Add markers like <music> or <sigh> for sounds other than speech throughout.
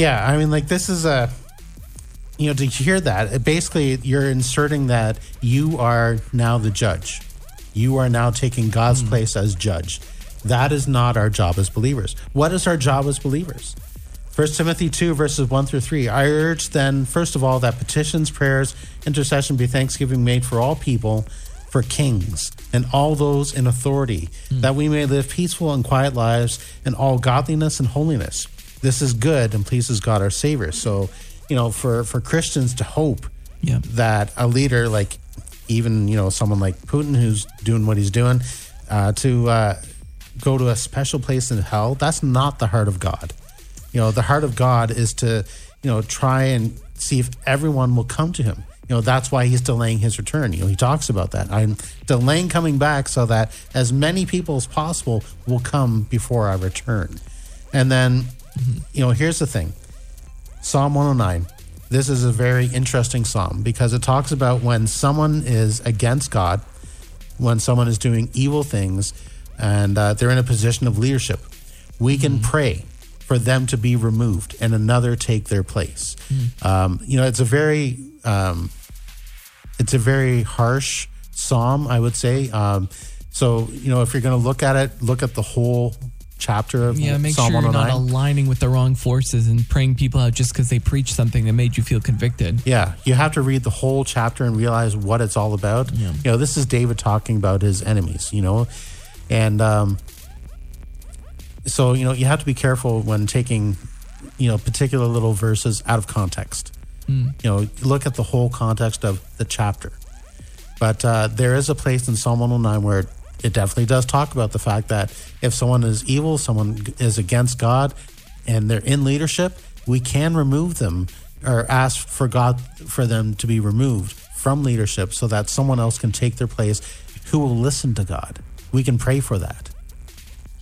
Yeah, I mean, like this is a, you know, to hear that, basically you're inserting that you are now the judge. You are now taking God's hmm. place as judge. That is not our job as believers. What is our job as believers? 1 Timothy 2, verses 1 through 3. I urge then, first of all, that petitions, prayers, intercession be thanksgiving made for all people, for kings, and all those in authority, hmm. that we may live peaceful and quiet lives in all godliness and holiness. This is good and pleases God our Savior. So, you know, for, for Christians to hope Yeah. that a leader like even you know someone like Putin who's doing what he's doing uh, to uh, go to a special place in hell that's not the heart of God. You know the heart of God is to you know try and see if everyone will come to him. You know that's why he's delaying his return. You know he talks about that. I'm delaying coming back so that as many people as possible will come before I return. And then you know here's the thing Psalm 109. This is a very interesting psalm because it talks about when someone is against God, when someone is doing evil things, and uh, they're in a position of leadership. We can pray for them to be removed and another take their place. Um, you know, it's a very, um, it's a very harsh psalm, I would say. Um, so, you know, if you're going to look at it, look at the whole chapter of Yeah, make Psalm sure you're not aligning with the wrong forces and praying people out just because they preach something that made you feel convicted. Yeah, you have to read the whole chapter and realize what it's all about. You know, this is David talking about his enemies, you know, and um, so you know you have to be careful when taking you know particular little verses out of context. You know, look at the whole context of the chapter. But uh, there is a place in Psalm 109 where it definitely does talk about the fact that if someone is evil, someone is against God, and they're in leadership, we can remove them or ask for God for them to be removed from leadership so that someone else can take their place who will listen to God. We can pray for that.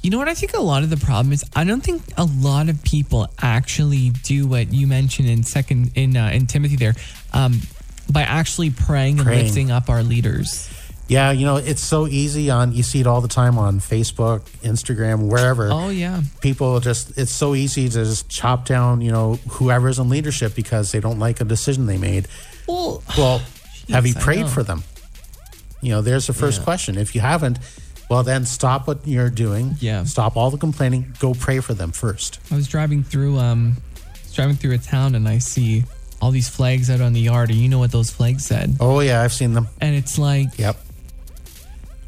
You know what I think a lot of the problem is I don't think a lot of people actually do what you mentioned in second in uh, in Timothy there um, by actually praying and lifting up our leaders. Yeah, you know, it's so easy on, you see it all the time on Facebook, Instagram, wherever. Oh yeah. people just it's so easy to just chop down you know whoever's in leadership because they don't like a decision they made. Well, well <sighs> have you prayed for them? You know there's the first question. If you haven't well then stop what you're doing. Yeah. stop all the complaining. Go pray for them first. I was driving through um I was driving through a town and I see all these flags out on the yard and you know what those flags said. oh yeah i've seen them. And it's like yep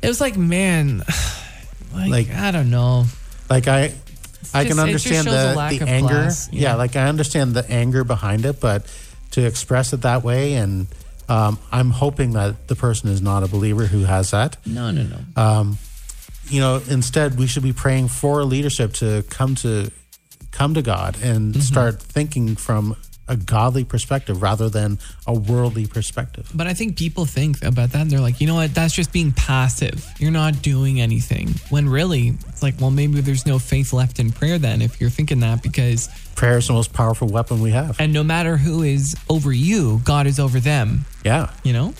it was like man <sighs> like, Like- I don't know. like i i just- can it just understand shows a the, lack the of anger class, yeah. yeah. like i understand the anger behind it but to express it that way and um, i'm hoping that the person is not a believer who has that No, no, no. you know instead we should be praying for leadership to come to come to god and Mm-hmm. start thinking from a godly perspective rather than a worldly perspective But I think people think about that and they're like, you know what, that's just being passive. You're not doing anything. When really, it's like, well, maybe there's no faith left in prayer then if you're thinking that because, prayer is the most powerful weapon we have and no matter who is over you, God is over them, yeah you know?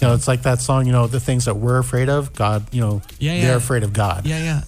you know it's like that song you know the things that we're afraid of god you know Yeah, they're afraid of god Yeah, yeah.